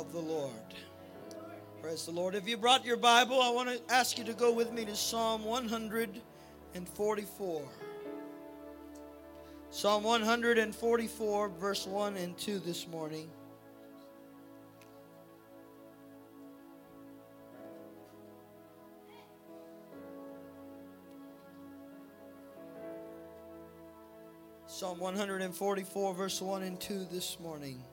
of the Lord. Praise the Lord. If you brought your Bible, I want to ask you to go with me to Psalm 144. Psalm 144, verse 1 and 2 this morning. Psalm 144, verse 1 and 2 this morning.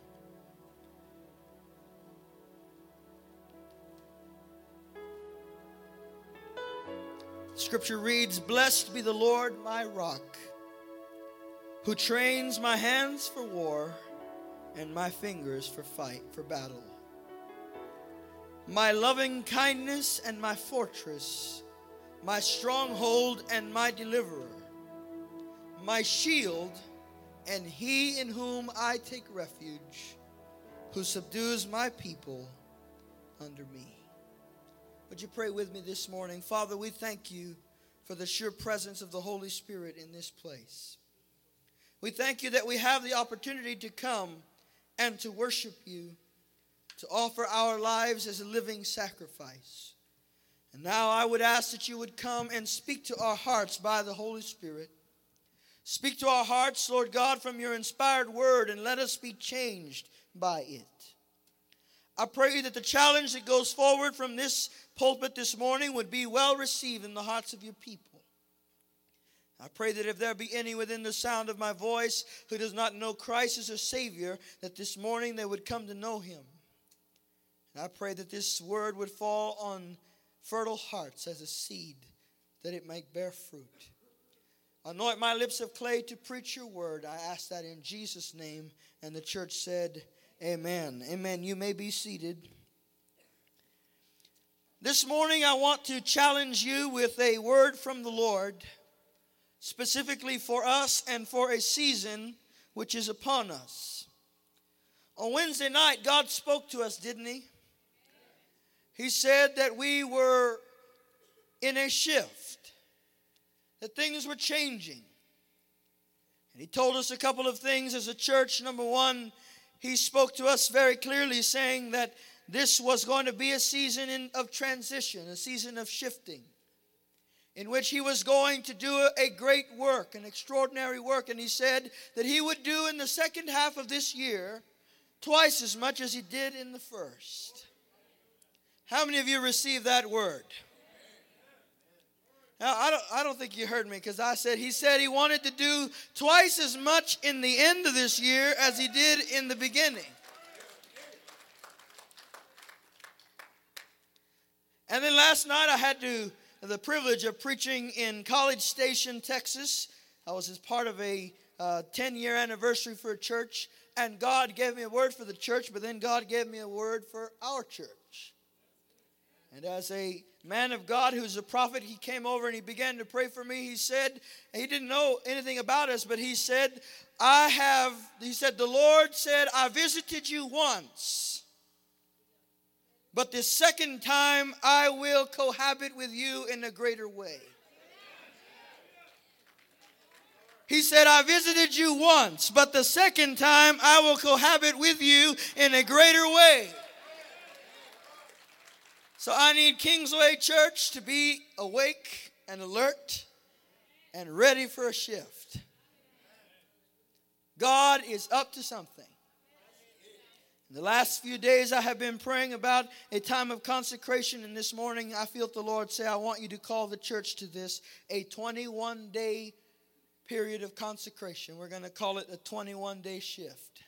Scripture reads Blessed be the Lord my rock, who trains my hands for war and my fingers for fight, for battle. My loving kindness and my fortress, my stronghold and my deliverer my shield, and he in whom I take refuge, who subdues my people under me. Would you pray with me this morning? Father, we thank you for the sure presence of the Holy Spirit in this place. We thank you that we have the opportunity to come and to worship you, to offer our lives as a living sacrifice. And now I would ask that you would come and speak to our hearts by the Holy Spirit. Speak to our hearts, Lord God, from your inspired word, and let us be changed by it. I pray that the challenge that goes forward from this pulpit this morning would be well received in the hearts of your people. I pray that if there be any within the sound of my voice who does not know Christ as a Savior, that this morning they would come to know Him. And I pray that this word would fall on fertile hearts as a seed, that it might bear fruit. Anoint my lips of clay to preach your word. I ask that in Jesus' name. And the church said, Amen. Amen. You may be seated. This morning, I want to challenge you with a word from the Lord, specifically for us and for a season which is upon us. On Wednesday night, God spoke to us, didn't He? He said that we were in a shift that things were changing. And he told us a couple of things as a church. Number one, he spoke to us very clearly, saying that this was going to be a season in, of transition, a season of shifting, in which he was going to do a great work, an extraordinary work. And he said that he would do in the second half of this year twice as much as he did in the first. How many of you received that word? Now, I don't, I don't think you heard me because I said he said he wanted to do twice as much in the end of this year as he did in the beginning. And then last night I had to, the privilege of preaching in College Station, Texas. I was as part of a uh, 10 year anniversary for a church, and God gave me a word for the church, but then God gave me a word for our church. And as a man of God who's a prophet, he came over and he began to pray for me. He said, he didn't know anything about us, but he said, I have, he said, the Lord said, I visited you once, but the second time I will cohabit with you in a greater way. He said, I visited you once, but the second time I will cohabit with you in a greater way. So I need Kingsway Church to be awake and alert and ready for a shift. God is up to something. In the last few days, I have been praying about a time of consecration, and this morning I feel the Lord say, I want you to call the church to this a 21 day period of consecration. We're going to call it a 21 day shift.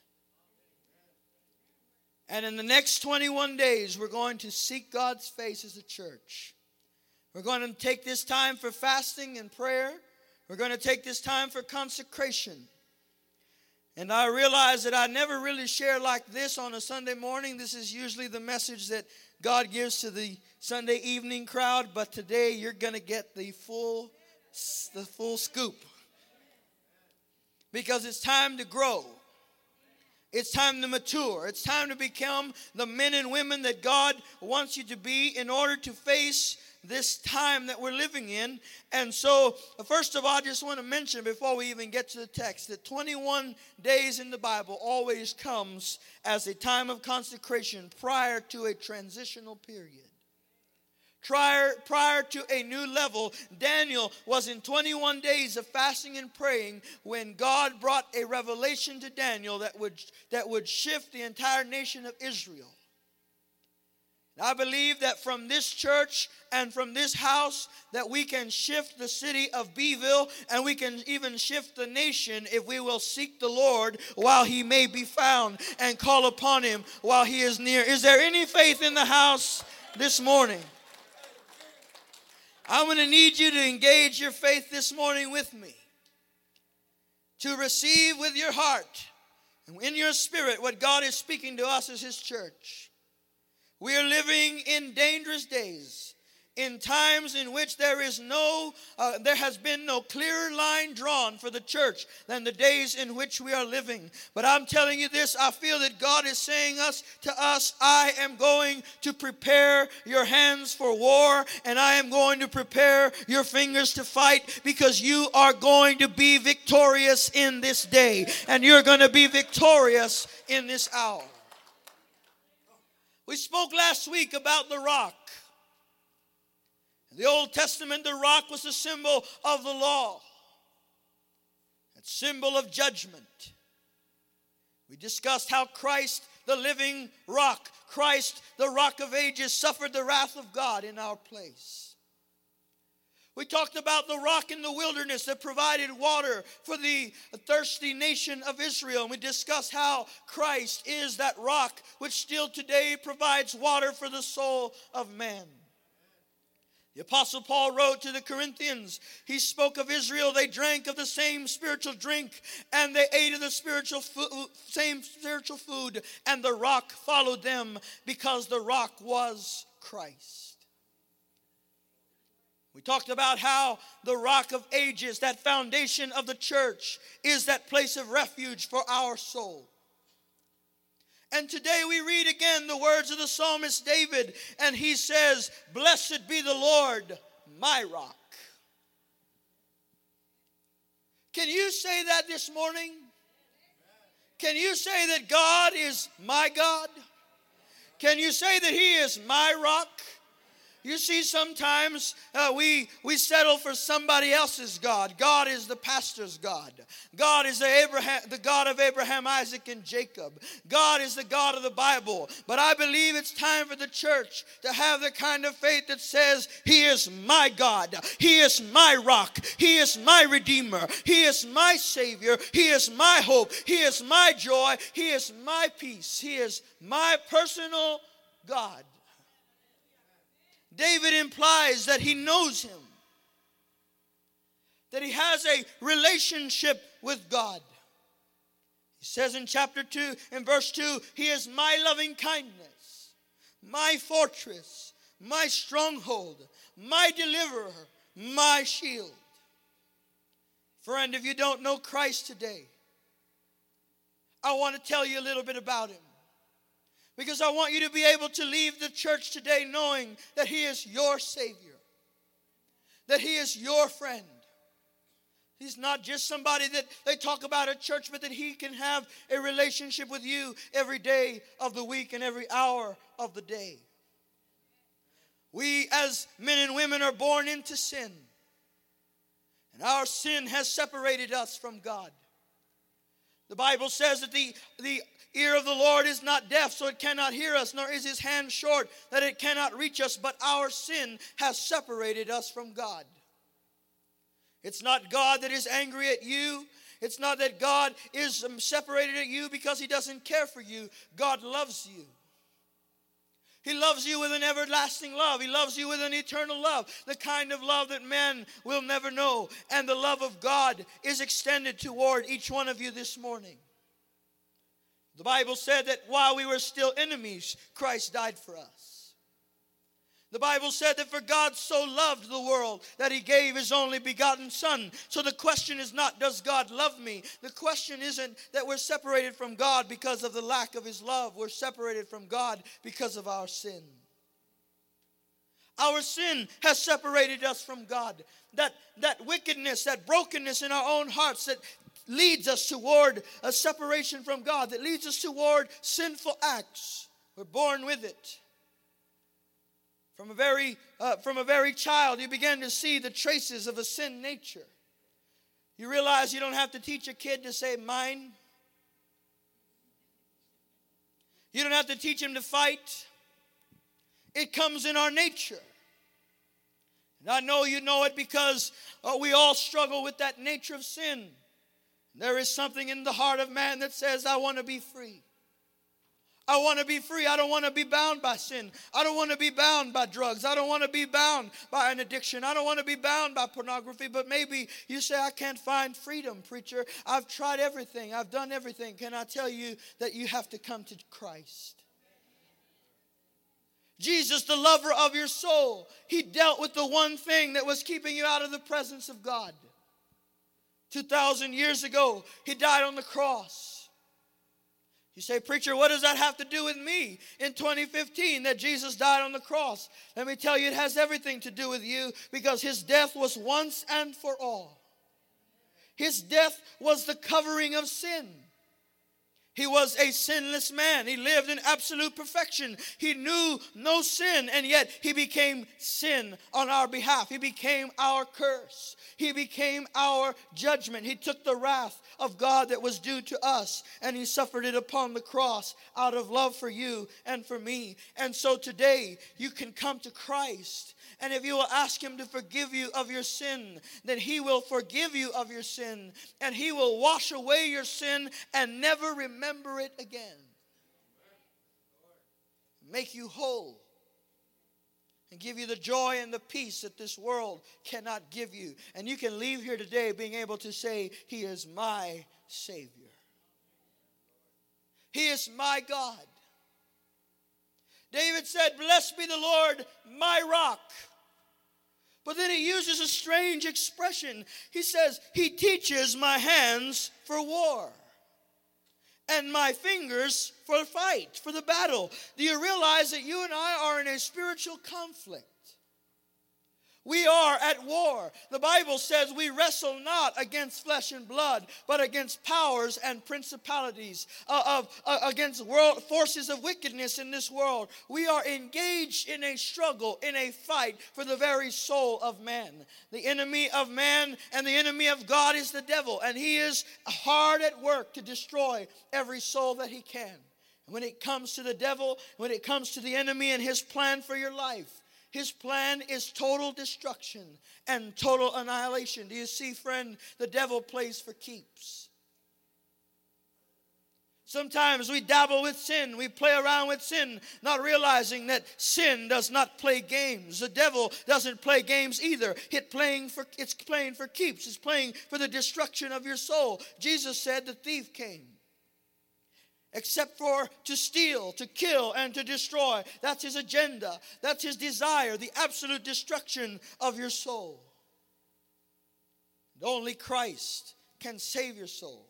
And in the next 21 days, we're going to seek God's face as a church. We're going to take this time for fasting and prayer. We're going to take this time for consecration. And I realize that I never really share like this on a Sunday morning. This is usually the message that God gives to the Sunday evening crowd, but today you're going to get the full the full scoop. Because it's time to grow. It's time to mature. It's time to become the men and women that God wants you to be in order to face this time that we're living in. And so, first of all, I just want to mention before we even get to the text that 21 days in the Bible always comes as a time of consecration prior to a transitional period. Prior, prior to a new level, Daniel was in 21 days of fasting and praying when God brought a revelation to Daniel that would, that would shift the entire nation of Israel. I believe that from this church and from this house that we can shift the city of Beeville and we can even shift the nation if we will seek the Lord while he may be found and call upon him while he is near. Is there any faith in the house this morning? I'm going to need you to engage your faith this morning with me. To receive with your heart and in your spirit what God is speaking to us as His church. We are living in dangerous days in times in which there is no uh, there has been no clearer line drawn for the church than the days in which we are living. But i'm telling you this i feel that god is saying us to us i am going to prepare your hands for war and i am going to prepare your fingers to fight because you are going to be victorious in this day and you're going to be victorious in this hour. We spoke last week about the rock the Old Testament, the rock was a symbol of the law, a symbol of judgment. We discussed how Christ, the living rock, Christ, the rock of ages, suffered the wrath of God in our place. We talked about the rock in the wilderness that provided water for the thirsty nation of Israel. And we discussed how Christ is that rock which still today provides water for the soul of man. The Apostle Paul wrote to the Corinthians, he spoke of Israel. They drank of the same spiritual drink and they ate of the spiritual food, uh, same spiritual food, and the rock followed them because the rock was Christ. We talked about how the rock of ages, that foundation of the church, is that place of refuge for our soul. And today we read again the words of the psalmist David, and he says, Blessed be the Lord, my rock. Can you say that this morning? Can you say that God is my God? Can you say that He is my rock? You see, sometimes uh, we, we settle for somebody else's God. God is the pastor's God. God is the, Abraham, the God of Abraham, Isaac, and Jacob. God is the God of the Bible. But I believe it's time for the church to have the kind of faith that says, He is my God. He is my rock. He is my Redeemer. He is my Savior. He is my hope. He is my joy. He is my peace. He is my personal God. David implies that he knows him, that he has a relationship with God. He says in chapter 2, in verse 2, He is my loving kindness, my fortress, my stronghold, my deliverer, my shield. Friend, if you don't know Christ today, I want to tell you a little bit about him. Because I want you to be able to leave the church today knowing that He is your Savior, that He is your friend. He's not just somebody that they talk about at church, but that He can have a relationship with you every day of the week and every hour of the day. We, as men and women, are born into sin, and our sin has separated us from God. The Bible says that the, the ear of the Lord is not deaf, so it cannot hear us, nor is his hand short, that it cannot reach us, but our sin has separated us from God. It's not God that is angry at you. It's not that God is um, separated at you because he doesn't care for you. God loves you. He loves you with an everlasting love. He loves you with an eternal love, the kind of love that men will never know. And the love of God is extended toward each one of you this morning. The Bible said that while we were still enemies, Christ died for us. The Bible said that for God so loved the world that he gave his only begotten Son. So the question is not, does God love me? The question isn't that we're separated from God because of the lack of his love. We're separated from God because of our sin. Our sin has separated us from God. That, that wickedness, that brokenness in our own hearts that leads us toward a separation from God, that leads us toward sinful acts. We're born with it. From a very, uh, from a very child, you begin to see the traces of a sin nature. You realize you don't have to teach a kid to say mine. You don't have to teach him to fight. It comes in our nature. And I know you know it because uh, we all struggle with that nature of sin. There is something in the heart of man that says, I want to be free. I want to be free. I don't want to be bound by sin. I don't want to be bound by drugs. I don't want to be bound by an addiction. I don't want to be bound by pornography. But maybe you say, I can't find freedom, preacher. I've tried everything, I've done everything. Can I tell you that you have to come to Christ? Jesus, the lover of your soul, he dealt with the one thing that was keeping you out of the presence of God. 2,000 years ago, he died on the cross. You say, Preacher, what does that have to do with me in 2015 that Jesus died on the cross? Let me tell you, it has everything to do with you because his death was once and for all. His death was the covering of sin. He was a sinless man. He lived in absolute perfection. He knew no sin, and yet he became sin on our behalf. He became our curse. He became our judgment. He took the wrath of God that was due to us, and he suffered it upon the cross out of love for you and for me. And so today, you can come to Christ and if you will ask Him to forgive you of your sin, then He will forgive you of your sin and He will wash away your sin and never remember it again. Make you whole and give you the joy and the peace that this world cannot give you. And you can leave here today being able to say, He is my Savior. He is my God. David said, Blessed be the Lord, my rock. But then he uses a strange expression. He says, He teaches my hands for war and my fingers for fight, for the battle. Do you realize that you and I are in a spiritual conflict? We are at war. The Bible says we wrestle not against flesh and blood, but against powers and principalities, uh, of, uh, against world forces of wickedness in this world. We are engaged in a struggle, in a fight for the very soul of man. The enemy of man and the enemy of God is the devil, and he is hard at work to destroy every soul that he can. When it comes to the devil, when it comes to the enemy and his plan for your life, his plan is total destruction and total annihilation. Do you see, friend? The devil plays for keeps. Sometimes we dabble with sin. We play around with sin, not realizing that sin does not play games. The devil doesn't play games either. It playing for, it's playing for keeps. It's playing for the destruction of your soul. Jesus said the thief came except for to steal, to kill, and to destroy. That's his agenda. That's his desire, the absolute destruction of your soul. And only Christ can save your soul.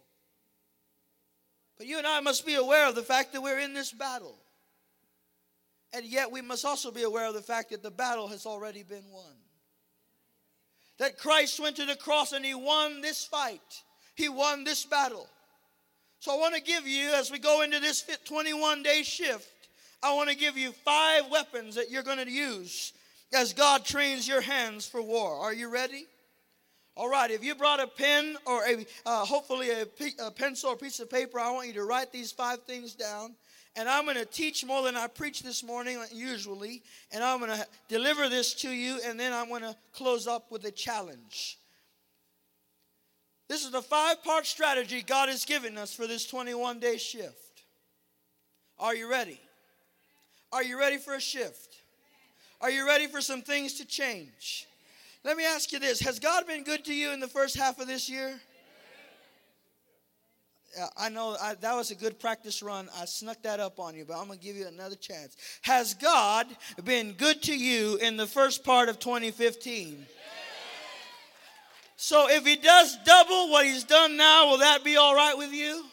But you and I must be aware of the fact that we're in this battle. And yet we must also be aware of the fact that the battle has already been won. That Christ went to the cross and he won this fight, he won this battle. So I want to give you, as we go into this 21 day shift, I want to give you five weapons that you're going to use as God trains your hands for war. Are you ready? All right, if you brought a pen or a, uh, hopefully a, a pencil or piece of paper, I want you to write these five things down. And I'm going to teach more than I preach this morning, usually. And I'm going to deliver this to you, and then I'm going to close up with a challenge. This is the five part strategy God has given us for this 21 day shift. Are you ready? Are you ready for a shift? Are you ready for some things to change? Let me ask you this Has God been good to you in the first half of this year? I know I, that was a good practice run. I snuck that up on you, but I'm going to give you another chance. Has God been good to you in the first part of 2015? So if he does double what he's done now, will that be all right with you?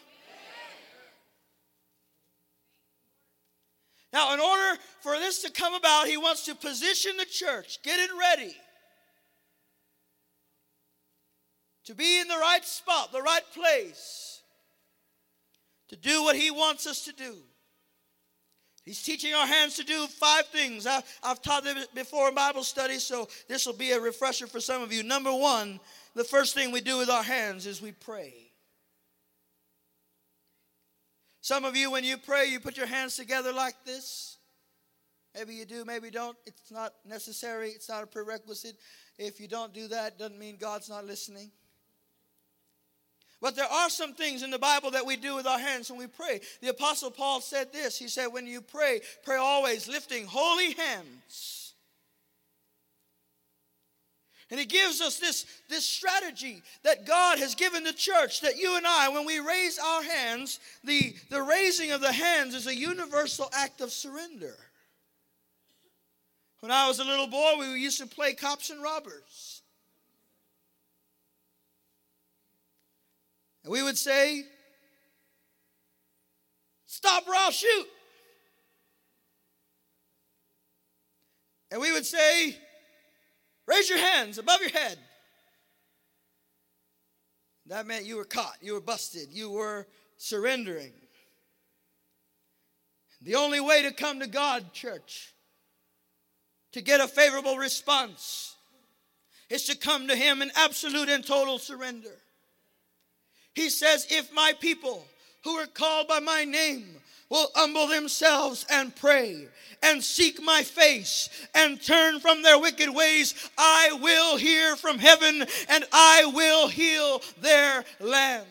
Now, in order for this to come about, he wants to position the church, get it ready to be in the right spot, the right place, to do what he wants us to do. He's teaching our hands to do five things. I've, I've taught it before in Bible study, so this will be a refresher for some of you. Number one, the first thing we do with our hands is we pray. Some of you, when you pray, you put your hands together like this. Maybe you do, maybe you don't. It's not necessary, it's not a prerequisite. If you don't do that, doesn't mean God's not listening. But there are some things in the Bible that we do with our hands when we pray. The Apostle Paul said this He said, When you pray, pray always lifting holy hands. And he gives us this, this strategy that God has given the church that you and I, when we raise our hands, the, the raising of the hands is a universal act of surrender. When I was a little boy, we used to play cops and robbers. And we would say, Stop or I'll shoot. And we would say, Raise your hands above your head. That meant you were caught, you were busted, you were surrendering. The only way to come to God, church, to get a favorable response, is to come to Him in absolute and total surrender. He says, If my people who are called by my name will humble themselves and pray and seek my face and turn from their wicked ways, I will hear from heaven and I will heal their land.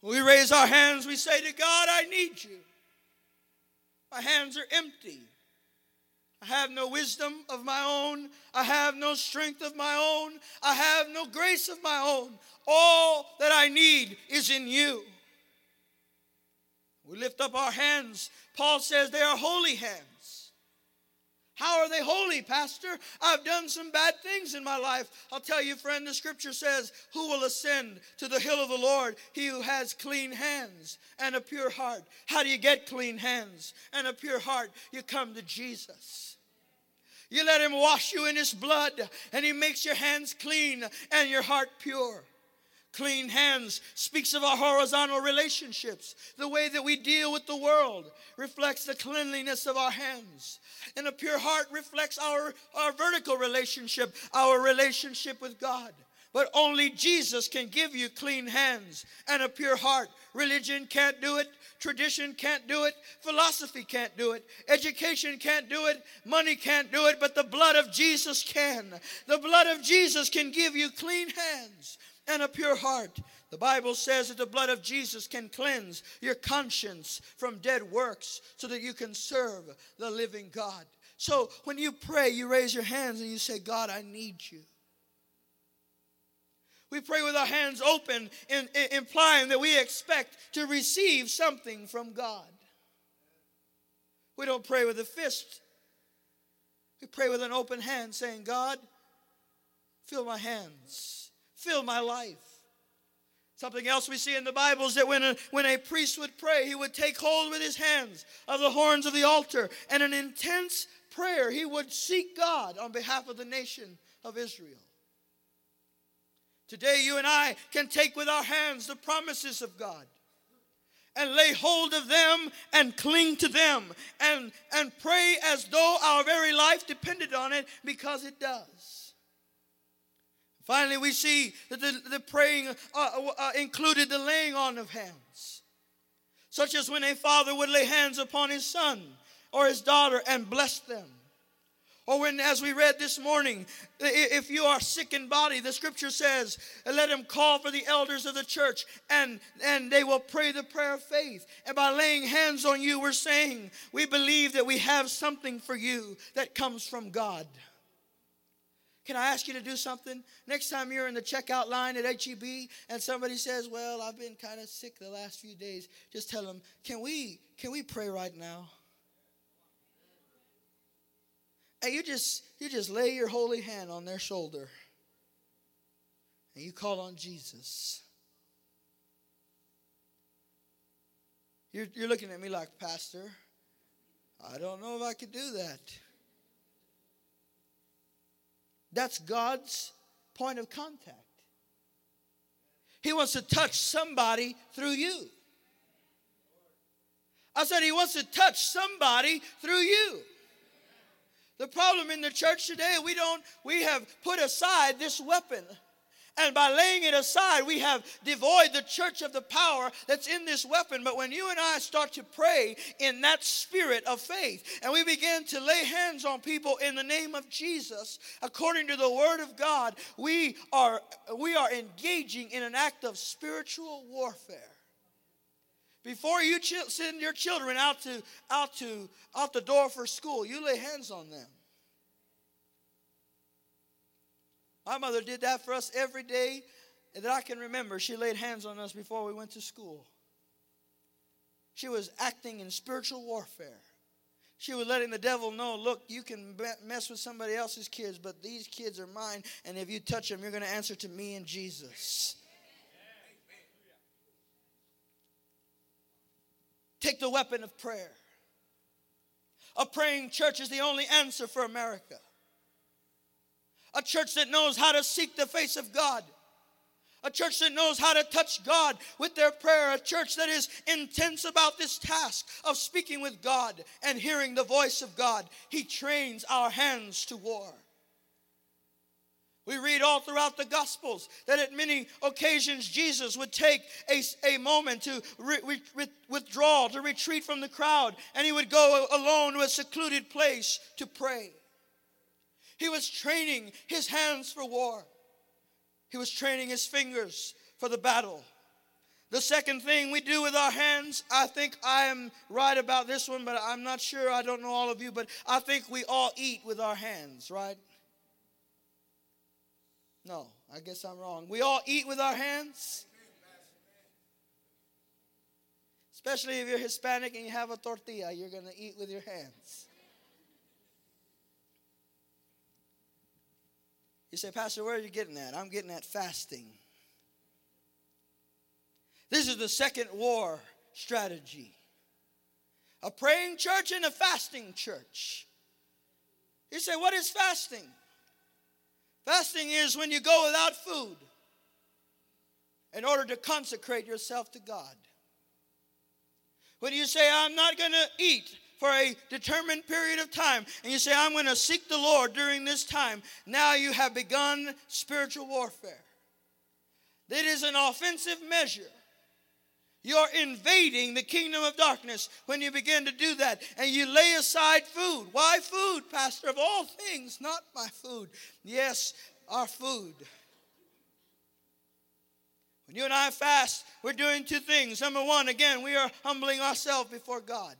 we raise our hands, we say to God, I need you. My hands are empty. I have no wisdom of my own. I have no strength of my own. I have no grace of my own. All that I need is in you. We lift up our hands. Paul says they are holy hands. How are they holy, Pastor? I've done some bad things in my life. I'll tell you, friend, the scripture says, Who will ascend to the hill of the Lord? He who has clean hands and a pure heart. How do you get clean hands and a pure heart? You come to Jesus. You let him wash you in his blood, and he makes your hands clean and your heart pure. Clean hands speaks of our horizontal relationships. The way that we deal with the world reflects the cleanliness of our hands. And a pure heart reflects our, our vertical relationship, our relationship with God. But only Jesus can give you clean hands and a pure heart. Religion can't do it. Tradition can't do it. Philosophy can't do it. Education can't do it. Money can't do it. But the blood of Jesus can. The blood of Jesus can give you clean hands and a pure heart. The Bible says that the blood of Jesus can cleanse your conscience from dead works so that you can serve the living God. So when you pray, you raise your hands and you say, God, I need you. We pray with our hands open, in, in, implying that we expect to receive something from God. We don't pray with a fist. We pray with an open hand, saying, God, fill my hands fill my life. Something else we see in the Bible is that when a, when a priest would pray, he would take hold with his hands of the horns of the altar, and an intense prayer, he would seek God on behalf of the nation of Israel. Today, you and I can take with our hands the promises of God and lay hold of them and cling to them and, and pray as though our very life depended on it because it does. Finally, we see that the, the praying uh, uh, uh, included the laying on of hands, such as when a father would lay hands upon his son or his daughter and bless them. Or when, as we read this morning, if you are sick in body, the scripture says, let him call for the elders of the church and, and they will pray the prayer of faith. And by laying hands on you, we're saying, we believe that we have something for you that comes from God. Can I ask you to do something? Next time you're in the checkout line at HEB and somebody says, "Well, I've been kind of sick the last few days," just tell them, "Can we can we pray right now?" And you just you just lay your holy hand on their shoulder and you call on Jesus. You're, you're looking at me like, Pastor, I don't know if I could do that. That's God's point of contact. He wants to touch somebody through you. I said, He wants to touch somebody through you. The problem in the church today, we don't, we have put aside this weapon. And by laying it aside, we have devoid the church of the power that's in this weapon. But when you and I start to pray in that spirit of faith, and we begin to lay hands on people in the name of Jesus, according to the word of God, we are, we are engaging in an act of spiritual warfare. Before you send your children out to, out to out the door for school, you lay hands on them. My mother did that for us every day that I can remember. She laid hands on us before we went to school. She was acting in spiritual warfare. She was letting the devil know, look, you can mess with somebody else's kids, but these kids are mine, and if you touch them, you're going to answer to me and Jesus. Take the weapon of prayer. A praying church is the only answer for America a church that knows how to seek the face of God. A church that knows how to touch God with their prayer. A church that is intense about this task of speaking with God and hearing the voice of God. He trains our hands to war. We read all throughout the Gospels that at many occasions Jesus would take a, a moment to re, re, withdraw, to retreat from the crowd, and he would go alone to a secluded place to pray. He was training his hands for war. He was training his fingers for the battle. The second thing we do with our hands, I think I am right about this one, but I'm not sure. I don't know all of you, but I think we all eat with our hands, right? No, I guess I'm wrong. We all eat with our hands. Especially if you're Hispanic and you have a tortilla, you're going to eat with your hands. You say, Pastor, where are you getting at? I'm getting at fasting. This is the second war strategy a praying church and a fasting church. You say, What is fasting? Fasting is when you go without food in order to consecrate yourself to God. When you say, I'm not going to eat for a determined period of time and you say, I'm going to seek the Lord during this time, now you have begun spiritual warfare. It is an offensive measure. You're invading the kingdom of darkness when you begin to do that and you lay aside food. Why food, Pastor? Of all things, not my food. Yes, our food. When you and I fast, we're doing two things. Number one, again, we are humbling ourselves before God.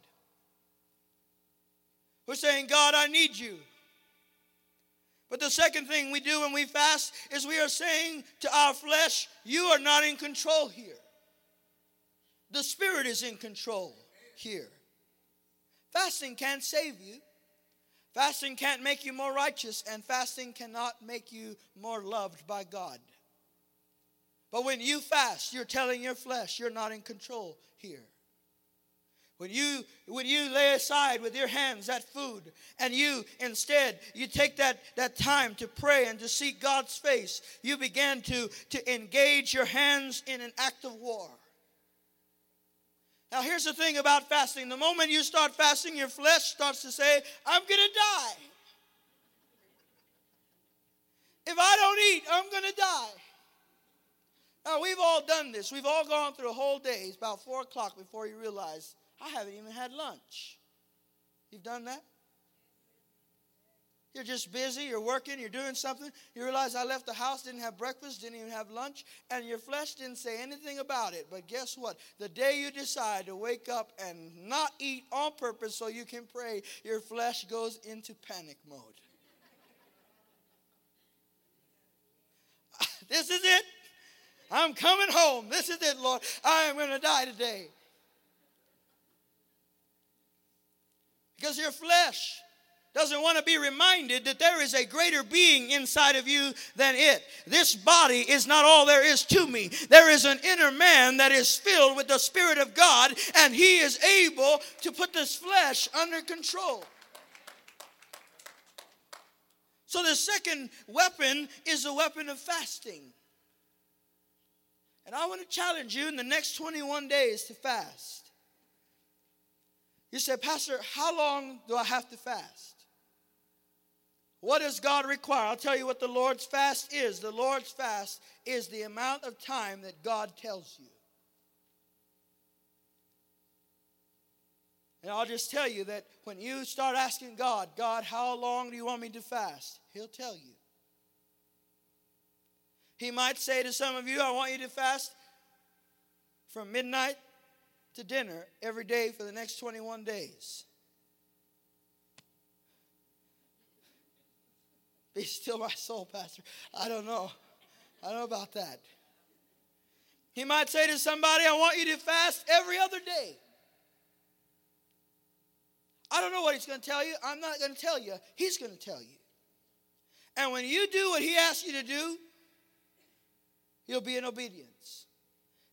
We're saying, God, I need you. But the second thing we do when we fast is we are saying to our flesh, You are not in control here. The Spirit is in control here. Fasting can't save you. Fasting can't make you more righteous, and fasting cannot make you more loved by God. But when you fast, you're telling your flesh you're not in control here. When you when you lay aside with your hands that food and you instead you take that, that time to pray and to seek God's face, you begin to, to engage your hands in an act of war. Now here's the thing about fasting. The moment you start fasting, your flesh starts to say, I'm gonna die. If I don't eat, I'm gonna die. Now we've all done this. We've all gone through a whole day. It's about four o'clock before you realize I haven't even had lunch. You've done that? You're just busy, you're working, you're doing something. You realize I left the house, didn't have breakfast, didn't even have lunch, and your flesh didn't say anything about it. But guess what? The day you decide to wake up and not eat on purpose so you can pray, your flesh goes into panic mode. this is it. I'm coming home. This is it, Lord. I am going to die today. Because your flesh doesn't want to be reminded that there is a greater being inside of you than it. This body is not all there is to me. There is an inner man that is filled with the Spirit of God, and he is able to put this flesh under control. So, the second weapon is the weapon of fasting. And I want to challenge you in the next 21 days to fast. You say, Pastor, how long do I have to fast? What does God require? I'll tell you what the Lord's fast is. The Lord's fast is the amount of time that God tells you. And I'll just tell you that when you start asking God, God, how long do you want me to fast? He'll tell you. He might say to some of you, I want you to fast from midnight to dinner every day for the next 21 days. Be still my soul, Pastor. I don't know. I don't know about that. He might say to somebody, I want you to fast every other day. I don't know what he's going to tell you. I'm not going to tell you. He's going to tell you. And when you do what he asks you to do, you'll be in obedience.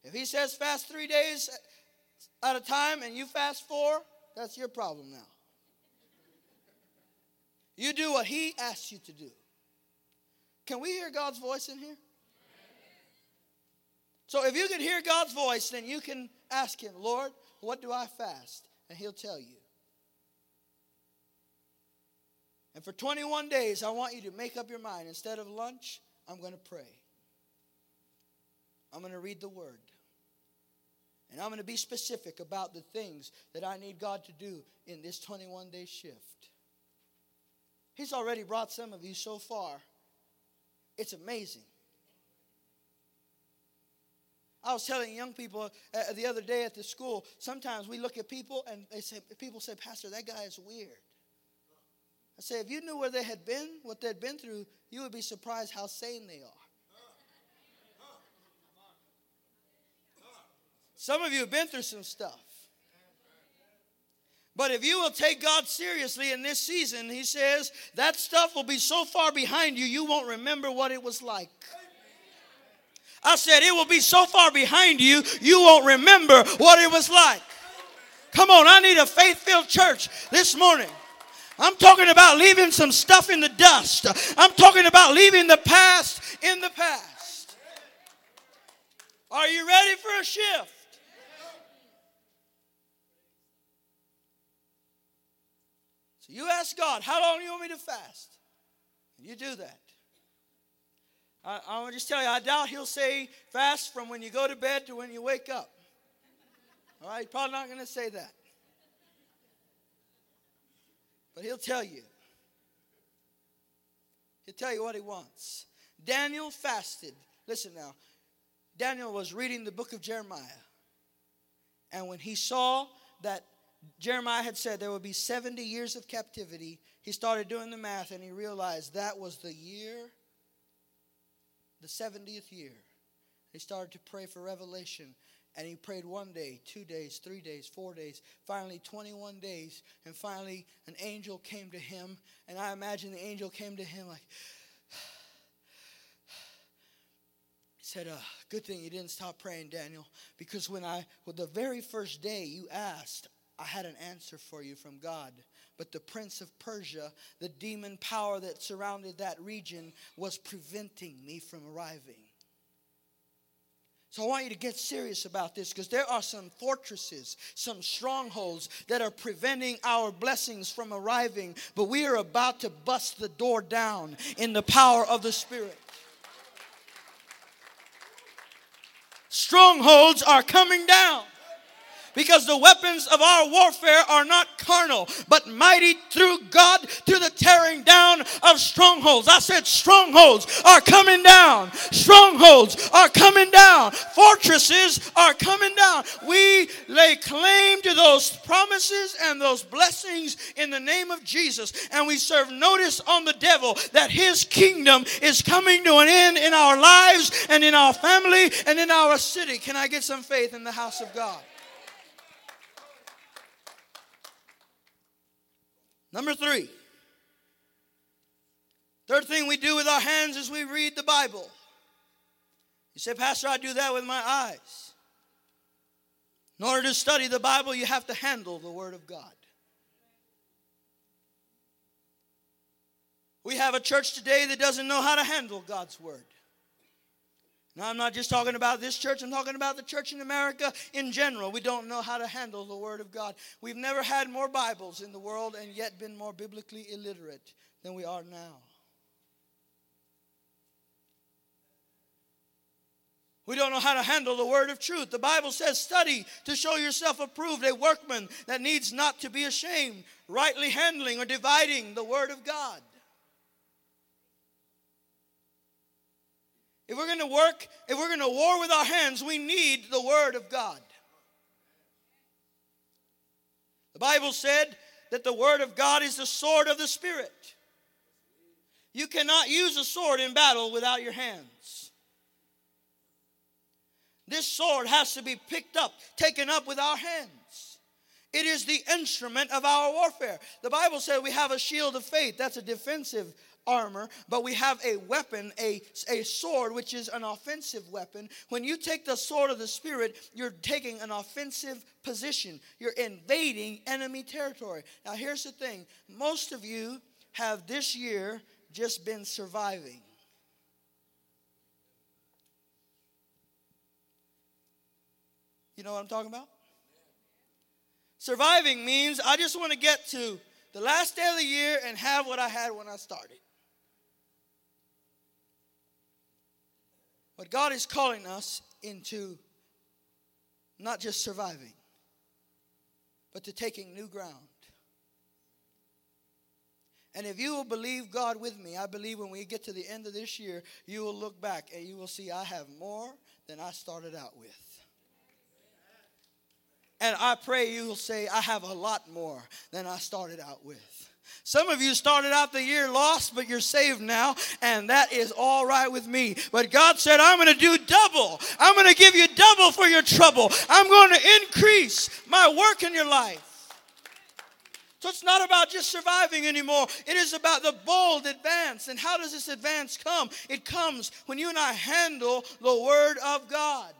If he says fast three days at a time and you fast four, that's your problem now. You do what He asks you to do. Can we hear God's voice in here? So if you can hear God's voice, then you can ask Him, Lord, what do I fast? And He'll tell you. And for 21 days, I want you to make up your mind. Instead of lunch, I'm going to pray. I'm going to read the Word. And I'm going to be specific about the things that I need God to do in this 21 day shift. He's already brought some of you so far. It's amazing. I was telling young people uh, the other day at the school, sometimes we look at people and they say, people say, Pastor, that guy is weird. I say, if you knew where they had been, what they'd been through, you would be surprised how sane they are. Some of you have been through some stuff. But if you will take God seriously in this season, He says that stuff will be so far behind you, you won't remember what it was like. I said, it will be so far behind you, you won't remember what it was like. Come on, I need a faith filled church this morning. I'm talking about leaving some stuff in the dust. I'm talking about leaving the past in the past. Are you ready for a shift? You ask God, how long do you want me to fast? And you do that. I, I want to just tell you, I doubt he'll say fast from when you go to bed to when you wake up. All right, probably not going to say that. But he'll tell you. He'll tell you what he wants. Daniel fasted. Listen now. Daniel was reading the book of Jeremiah. And when he saw that Jeremiah had said there would be 70 years of captivity. He started doing the math and he realized that was the year, the 70th year. He started to pray for revelation. And he prayed one day, two days, three days, four days, finally 21 days. And finally, an angel came to him. And I imagine the angel came to him like, said, uh, Good thing you didn't stop praying, Daniel, because when I, well, the very first day you asked, I had an answer for you from God. But the prince of Persia, the demon power that surrounded that region, was preventing me from arriving. So I want you to get serious about this because there are some fortresses, some strongholds that are preventing our blessings from arriving, but we are about to bust the door down in the power of the Spirit. Strongholds are coming down because the weapons of our warfare are not carnal, but mighty through God to the tearing down of strongholds. I said, strongholds are coming down. Strongholds are coming down. Fortresses are coming down. We lay claim to those promises and those blessings in the name of Jesus, and we serve notice on the devil that his kingdom is coming to an end in our lives and in our family and in our city. Can I get some faith in the house of God? Number three, Third thing we do with our hands is we read the Bible. You say, Pastor, I do that with my eyes. In order to study the Bible, you have to handle the Word of God. We have a church today that doesn't know how to handle God's Word. Now, I'm not just talking about this church, I'm talking about the church in America in general. We don't know how to handle the Word of God. We've never had more Bibles in the world and yet been more biblically illiterate than we are now. We don't know how to handle the word of truth. The Bible says, study to show yourself approved, a workman that needs not to be ashamed, rightly handling or dividing the word of God. If we're going to work, if we're going to war with our hands, we need the word of God. The Bible said that the word of God is the sword of the Spirit. You cannot use a sword in battle without your hands. This sword has to be picked up, taken up with our hands. It is the instrument of our warfare. The Bible says we have a shield of faith. That's a defensive armor, but we have a weapon, a, a sword, which is an offensive weapon. When you take the sword of the Spirit, you're taking an offensive position. You're invading enemy territory. Now, here's the thing most of you have this year just been surviving. You know what I'm talking about? Surviving means I just want to get to the last day of the year and have what I had when I started. But God is calling us into not just surviving, but to taking new ground. And if you will believe God with me, I believe when we get to the end of this year, you will look back and you will see I have more than I started out with. And I pray you will say, I have a lot more than I started out with. Some of you started out the year lost, but you're saved now, and that is all right with me. But God said, I'm going to do double. I'm going to give you double for your trouble. I'm going to increase my work in your life. So it's not about just surviving anymore. It is about the bold advance. And how does this advance come? It comes when you and I handle the Word of God.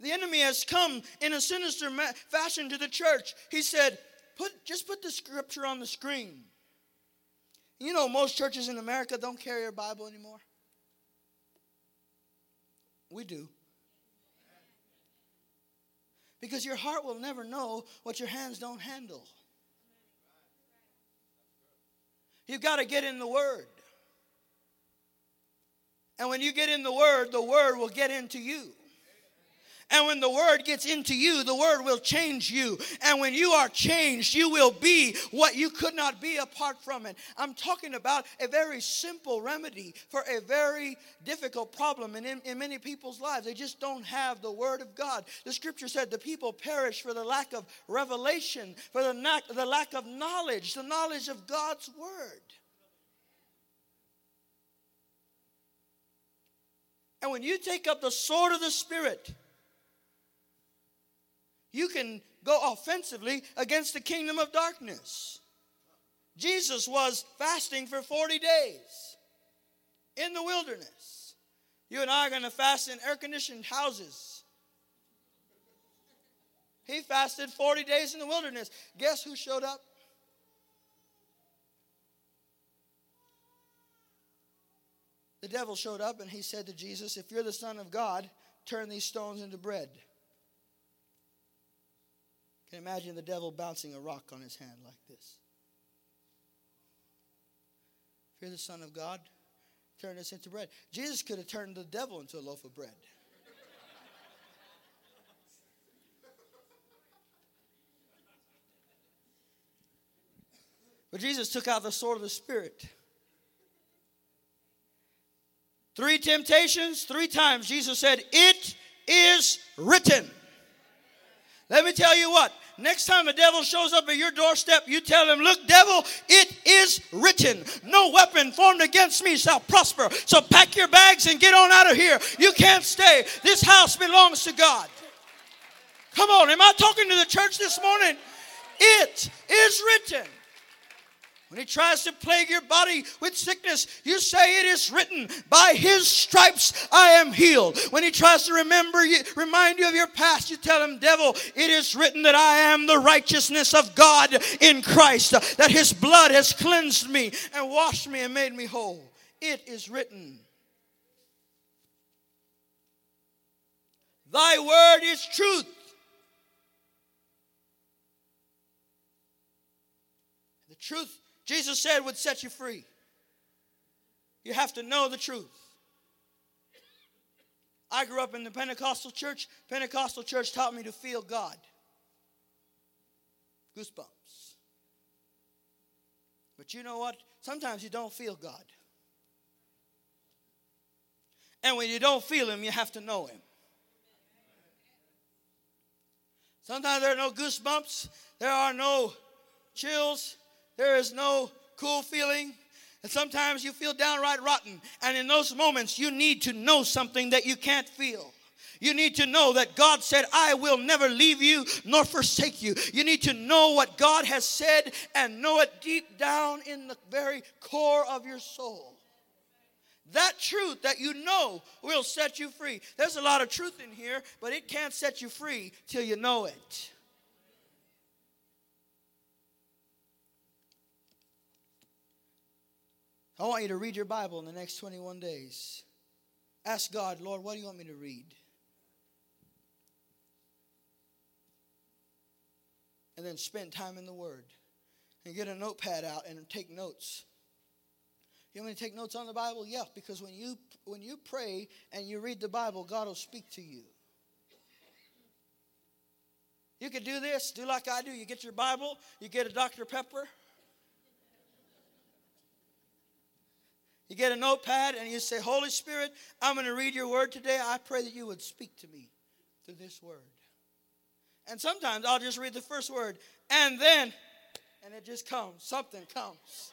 The enemy has come in a sinister fashion to the church. He said, put, just put the scripture on the screen. You know, most churches in America don't carry a Bible anymore. We do. Because your heart will never know what your hands don't handle. You've got to get in the Word. And when you get in the Word, the Word will get into you. And when the word gets into you, the word will change you. And when you are changed, you will be what you could not be apart from it. I'm talking about a very simple remedy for a very difficult problem in, in, in many people's lives. They just don't have the word of God. The scripture said the people perish for the lack of revelation, for the, lack, the lack of knowledge, the knowledge of God's word. And when you take up the sword of the Spirit, you can go offensively against the kingdom of darkness. Jesus was fasting for 40 days in the wilderness. You and I are going to fast in air conditioned houses. He fasted 40 days in the wilderness. Guess who showed up? The devil showed up and he said to Jesus, If you're the Son of God, turn these stones into bread can imagine the devil bouncing a rock on his hand like this. If you're the Son of God, turn this into bread. Jesus could have turned the devil into a loaf of bread. But Jesus took out the sword of the Spirit. Three temptations, three times Jesus said, It is written. Let me tell you what, next time the devil shows up at your doorstep, you tell him, Look, devil, it is written. No weapon formed against me shall prosper. So pack your bags and get on out of here. You can't stay. This house belongs to God. Come on, am I talking to the church this morning? It is written. When he tries to plague your body with sickness, you say it is written, by his stripes I am healed. When he tries to remember you, remind you of your past, you tell him, devil, it is written that I am the righteousness of God in Christ, that his blood has cleansed me and washed me and made me whole. It is written. Thy word is truth. The truth Jesus said would set you free. You have to know the truth. I grew up in the Pentecostal church. Pentecostal church taught me to feel God. Goosebumps. But you know what? Sometimes you don't feel God. And when you don't feel Him, you have to know Him. Sometimes there are no goosebumps, there are no chills, there is no cool feeling. And sometimes you feel downright rotten. And in those moments, you need to know something that you can't feel. You need to know that God said, I will never leave you nor forsake you. You need to know what God has said and know it deep down in the very core of your soul. That truth that you know will set you free. There's a lot of truth in here, but it can't set you free till you know it. I want you to read your Bible in the next 21 days. Ask God, Lord, what do you want me to read? And then spend time in the Word. And get a notepad out and take notes. You want me to take notes on the Bible? Yeah, because when you when you pray and you read the Bible, God will speak to you. You could do this, do like I do. You get your Bible, you get a Dr. Pepper, You get a notepad and you say, Holy Spirit, I'm going to read your word today. I pray that you would speak to me through this word. And sometimes I'll just read the first word and then, and it just comes. Something comes.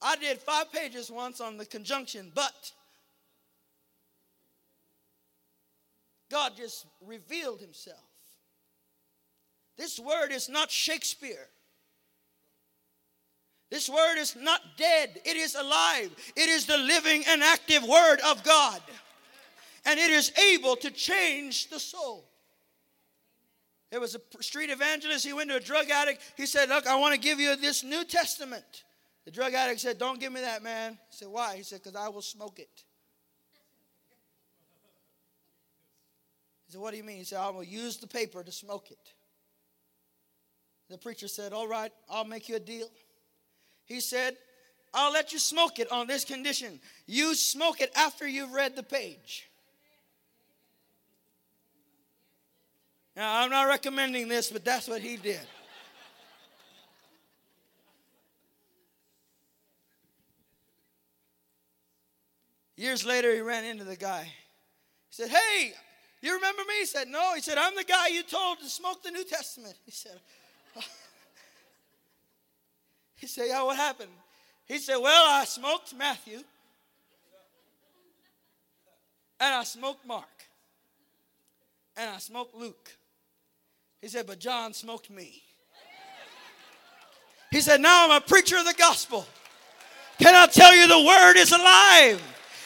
I did five pages once on the conjunction, but God just revealed himself. This word is not Shakespeare. This word is not dead, it is alive. It is the living and active word of God. And it is able to change the soul. There was a street evangelist. He went to a drug addict. He said, Look, I want to give you this New Testament. The drug addict said, Don't give me that, man. He said, Why? He said, Because I will smoke it. He said, What do you mean? He said, I will use the paper to smoke it. The preacher said, All right, I'll make you a deal. He said, I'll let you smoke it on this condition. You smoke it after you've read the page. Now, I'm not recommending this, but that's what he did. Years later, he ran into the guy. He said, Hey, you remember me? He said, No. He said, I'm the guy you told to smoke the New Testament. He said, he said, Yeah, what happened? He said, Well, I smoked Matthew, and I smoked Mark, and I smoked Luke. He said, But John smoked me. He said, Now I'm a preacher of the gospel. Can I tell you the word is alive?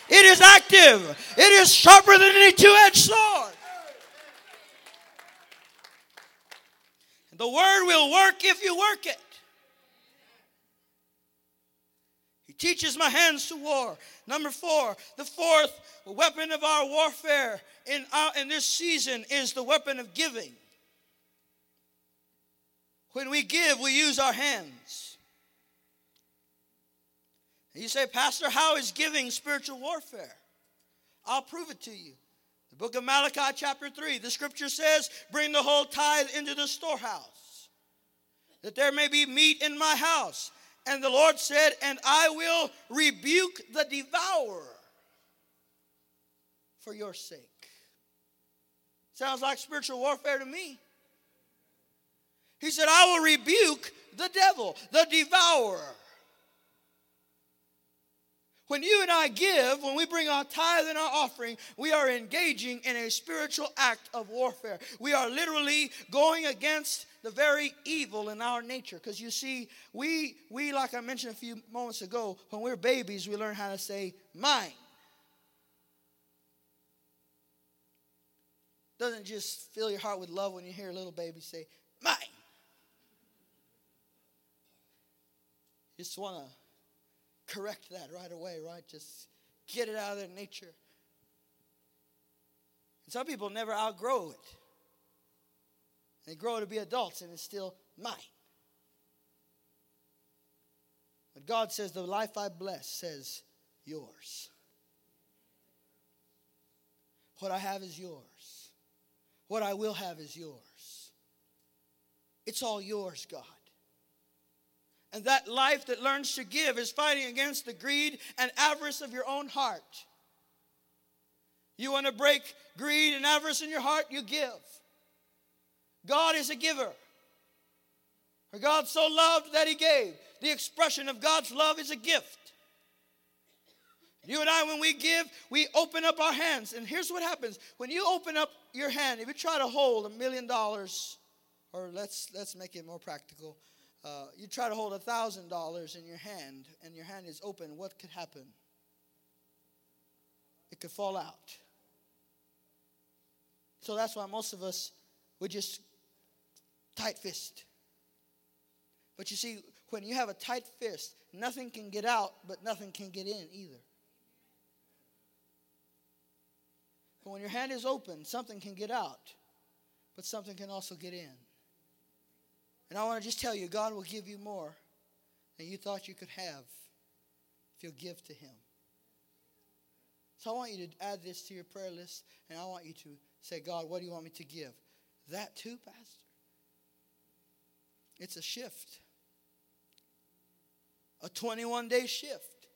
It is active. It is sharper than any two edged sword. The word will work if you work it. Teaches my hands to war. Number four, the fourth weapon of our warfare in, our, in this season is the weapon of giving. When we give, we use our hands. You say, Pastor, how is giving spiritual warfare? I'll prove it to you. The book of Malachi, chapter 3, the scripture says, Bring the whole tithe into the storehouse, that there may be meat in my house. And the Lord said, And I will rebuke the devourer for your sake. Sounds like spiritual warfare to me. He said, I will rebuke the devil, the devourer. When you and I give, when we bring our tithe and our offering, we are engaging in a spiritual act of warfare. We are literally going against the very evil in our nature. Because you see, we, we, like I mentioned a few moments ago, when we're babies, we learn how to say, mine. Doesn't just fill your heart with love when you hear a little baby say, mine. You just want to correct that right away, right? Just get it out of their nature. And some people never outgrow it. They grow to be adults and it's still mine. But God says, The life I bless says, yours. What I have is yours. What I will have is yours. It's all yours, God. And that life that learns to give is fighting against the greed and avarice of your own heart. You want to break greed and avarice in your heart? You give. God is a giver. For God so loved that he gave. The expression of God's love is a gift. You and I, when we give, we open up our hands. And here's what happens when you open up your hand, if you try to hold a million dollars, or let's, let's make it more practical, uh, you try to hold a thousand dollars in your hand and your hand is open, what could happen? It could fall out. So that's why most of us would just tight fist. But you see, when you have a tight fist, nothing can get out, but nothing can get in either. But when your hand is open, something can get out, but something can also get in. And I want to just tell you, God will give you more than you thought you could have if you'll give to Him. So I want you to add this to your prayer list, and I want you to say, God, what do you want me to give? That too, Pastor. It's a shift, a 21 day shift.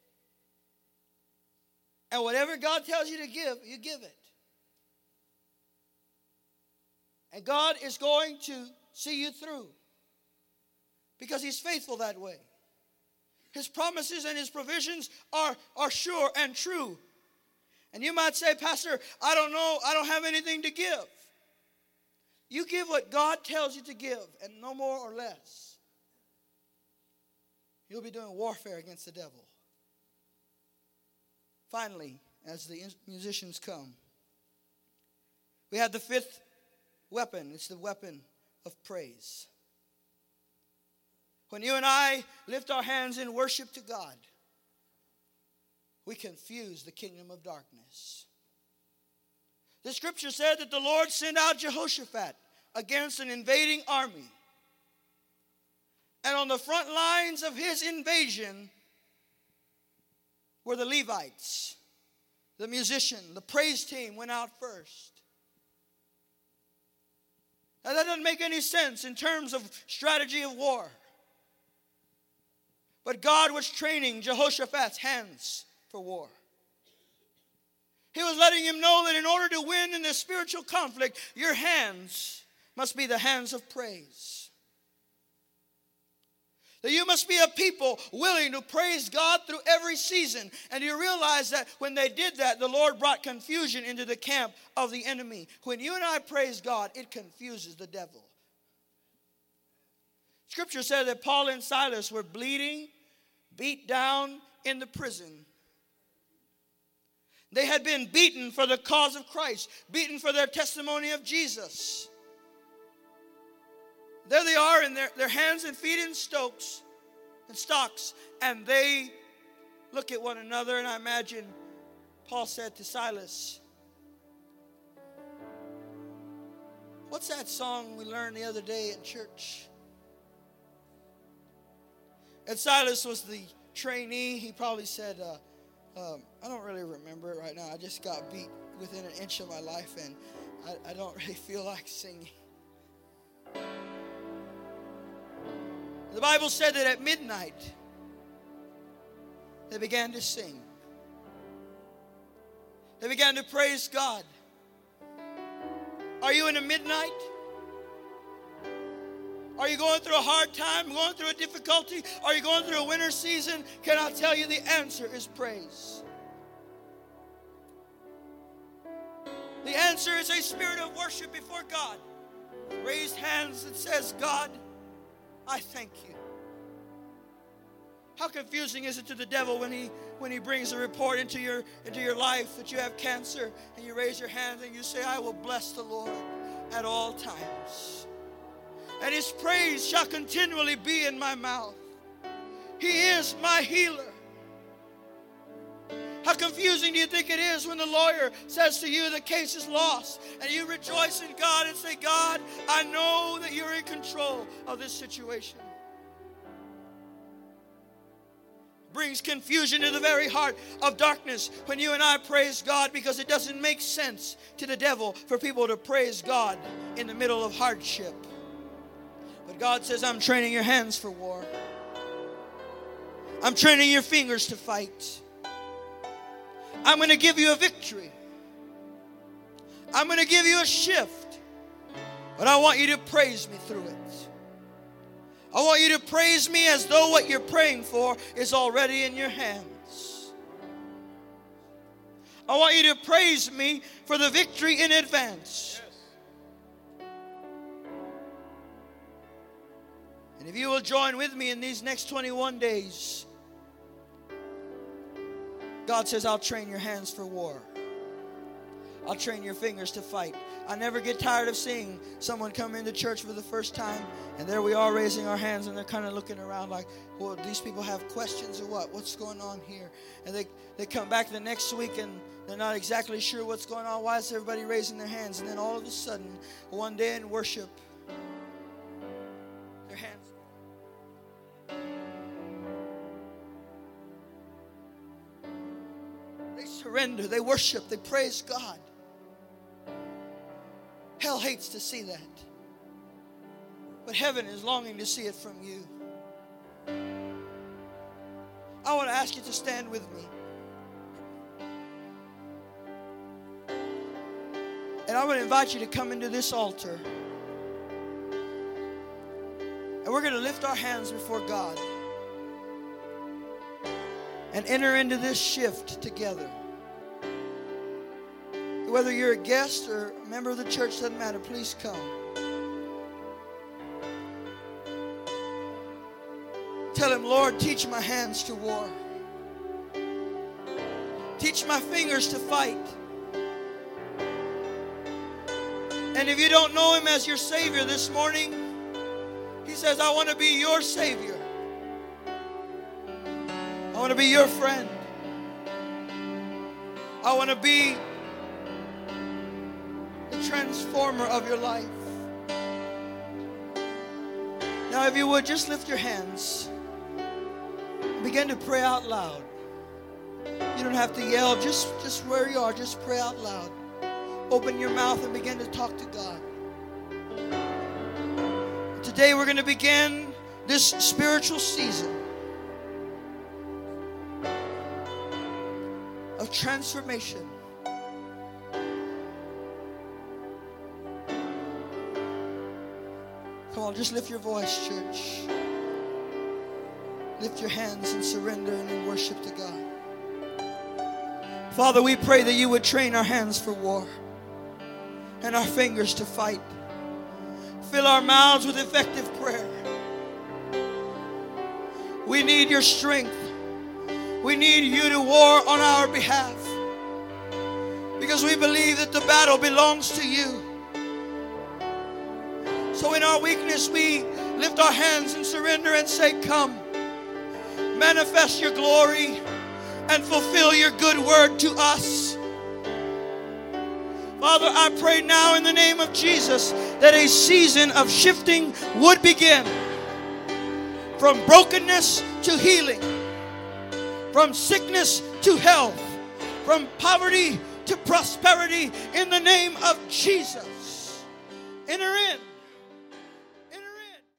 And whatever God tells you to give, you give it. And God is going to see you through because he's faithful that way. His promises and his provisions are, are sure and true. And you might say, Pastor, I don't know, I don't have anything to give. You give what God tells you to give, and no more or less. You'll be doing warfare against the devil. Finally, as the musicians come, we have the fifth weapon it's the weapon of praise. When you and I lift our hands in worship to God, we confuse the kingdom of darkness. The scripture said that the Lord sent out Jehoshaphat against an invading army. And on the front lines of his invasion were the Levites, the musician, the praise team went out first. Now, that doesn't make any sense in terms of strategy of war. But God was training Jehoshaphat's hands for war. He was letting him know that in order to win in this spiritual conflict, your hands must be the hands of praise. That you must be a people willing to praise God through every season. And you realize that when they did that, the Lord brought confusion into the camp of the enemy. When you and I praise God, it confuses the devil. Scripture said that Paul and Silas were bleeding beat down in the prison. They had been beaten for the cause of Christ, beaten for their testimony of Jesus. There they are in their, their hands and feet in stokes and stocks, and they look at one another. And I imagine Paul said to Silas, What's that song we learned the other day in church? And Silas was the trainee. He probably said, uh, um, I don't really remember it right now. I just got beat within an inch of my life, and I, I don't really feel like singing. The Bible said that at midnight, they began to sing. They began to praise God. Are you in a midnight? Are you going through a hard time, going through a difficulty? Are you going through a winter season? Can I tell you the answer is praise? The answer is a spirit of worship before God. Raised hands that says, God, I thank you. How confusing is it to the devil when he when he brings a report into your into your life that you have cancer and you raise your hand and you say, I will bless the Lord at all times. And his praise shall continually be in my mouth. He is my healer. How confusing do you think it is when the lawyer says to you the case is lost and you rejoice in God and say, God, I know that you're in control of this situation? brings confusion to the very heart of darkness when you and I praise God because it doesn't make sense to the devil for people to praise God in the middle of hardship. God says, I'm training your hands for war. I'm training your fingers to fight. I'm going to give you a victory. I'm going to give you a shift. But I want you to praise me through it. I want you to praise me as though what you're praying for is already in your hands. I want you to praise me for the victory in advance. And if you will join with me in these next 21 days, God says, I'll train your hands for war. I'll train your fingers to fight. I never get tired of seeing someone come into church for the first time, and there we are raising our hands, and they're kind of looking around like, well, these people have questions or what? What's going on here? And they, they come back the next week and they're not exactly sure what's going on. Why is everybody raising their hands? And then all of a sudden, one day in worship, surrender, they worship, they praise God. Hell hates to see that. But heaven is longing to see it from you. I want to ask you to stand with me. And I want to invite you to come into this altar. And we're going to lift our hands before God and enter into this shift together. Whether you're a guest or a member of the church, doesn't matter. Please come. Tell him, Lord, teach my hands to war. Teach my fingers to fight. And if you don't know him as your Savior this morning, he says, I want to be your Savior. I want to be your friend. I want to be transformer of your life. Now, if you would, just lift your hands and begin to pray out loud. You don't have to yell, just, just where you are, just pray out loud. Open your mouth and begin to talk to God. Today, we're going to begin this spiritual season of transformation. On, just lift your voice, church. Lift your hands and surrender and in worship to God. Father, we pray that you would train our hands for war and our fingers to fight. Fill our mouths with effective prayer. We need your strength. We need you to war on our behalf because we believe that the battle belongs to you. So in our weakness, we lift our hands and surrender and say, Come, manifest your glory and fulfill your good word to us. Father, I pray now in the name of Jesus that a season of shifting would begin from brokenness to healing, from sickness to health, from poverty to prosperity in the name of Jesus. Enter in.